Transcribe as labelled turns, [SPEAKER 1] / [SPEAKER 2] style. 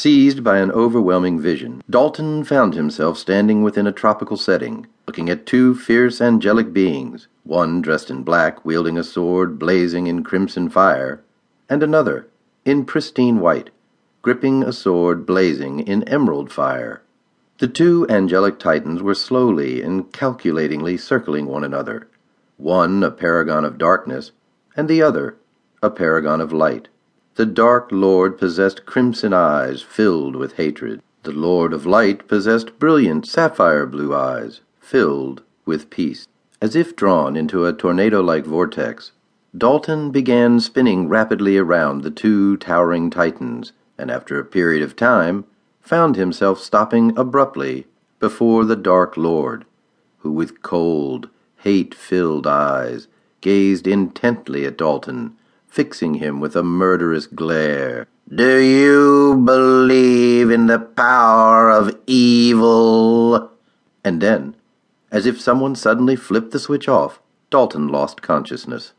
[SPEAKER 1] Seized by an overwhelming vision, Dalton found himself standing within a tropical setting, looking at two fierce angelic beings, one dressed in black, wielding a sword blazing in crimson fire, and another in pristine white, gripping a sword blazing in emerald fire. The two angelic titans were slowly and calculatingly circling one another, one a paragon of darkness, and the other a paragon of light. The dark lord possessed crimson eyes filled with hatred. The lord of light possessed brilliant sapphire blue eyes filled with peace. As if drawn into a tornado like vortex, Dalton began spinning rapidly around the two towering titans, and after a period of time, found himself stopping abruptly before the Dark Lord, who with cold, hate filled eyes gazed intently at Dalton fixing him with a murderous glare. Do you believe in the power of evil? And then, as if someone suddenly flipped the switch off, Dalton lost consciousness.